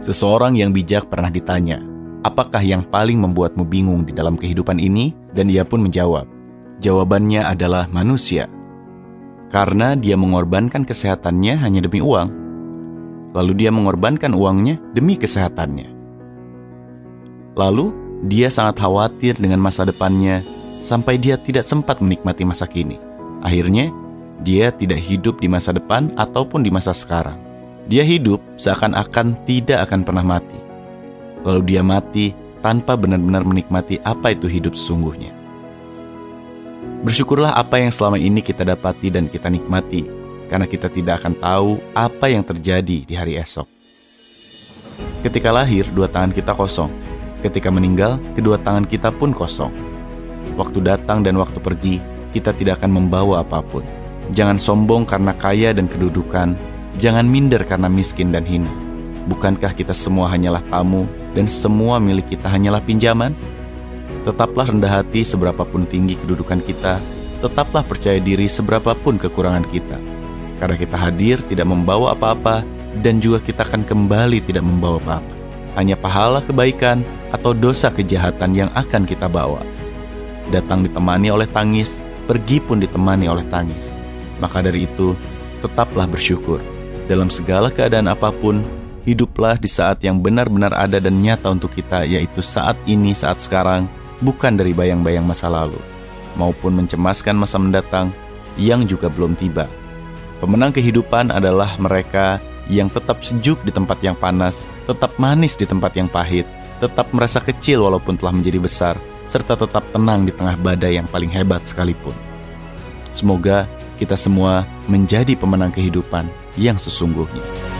Seseorang yang bijak pernah ditanya, apakah yang paling membuatmu bingung di dalam kehidupan ini? Dan ia pun menjawab, jawabannya adalah manusia. Karena dia mengorbankan kesehatannya hanya demi uang. Lalu dia mengorbankan uangnya demi kesehatannya. Lalu dia sangat khawatir dengan masa depannya sampai dia tidak sempat menikmati masa kini. Akhirnya, dia tidak hidup di masa depan ataupun di masa sekarang. Dia hidup seakan-akan tidak akan pernah mati. Lalu dia mati tanpa benar-benar menikmati apa itu hidup sesungguhnya. Bersyukurlah apa yang selama ini kita dapati dan kita nikmati, karena kita tidak akan tahu apa yang terjadi di hari esok. Ketika lahir, dua tangan kita kosong. Ketika meninggal, kedua tangan kita pun kosong. Waktu datang dan waktu pergi, kita tidak akan membawa apa pun. Jangan sombong karena kaya dan kedudukan, jangan minder karena miskin dan hina. Bukankah kita semua hanyalah tamu dan semua milik kita hanyalah pinjaman? Tetaplah rendah hati seberapapun tinggi kedudukan kita, tetaplah percaya diri seberapapun kekurangan kita. Karena kita hadir tidak membawa apa-apa dan juga kita akan kembali tidak membawa apa-apa. Hanya pahala kebaikan atau dosa kejahatan yang akan kita bawa. Datang ditemani oleh tangis, pergi pun ditemani oleh tangis. Maka dari itu, tetaplah bersyukur. Dalam segala keadaan apa pun, hiduplah di saat yang benar-benar ada dan nyata untuk kita, yaitu saat ini, saat sekarang, bukan dari bayang-bayang masa lalu, maupun mencemaskan masa mendatang yang juga belum tiba. Pemenang kehidupan adalah mereka yang tetap sejuk di tempat yang panas, tetap manis di tempat yang pahit, tetap merasa kecil walaupun telah menjadi besar, serta tetap tenang di tengah badai yang paling hebat sekalipun. Semoga kita semua menjadi pemenang kehidupan yang sesungguhnya.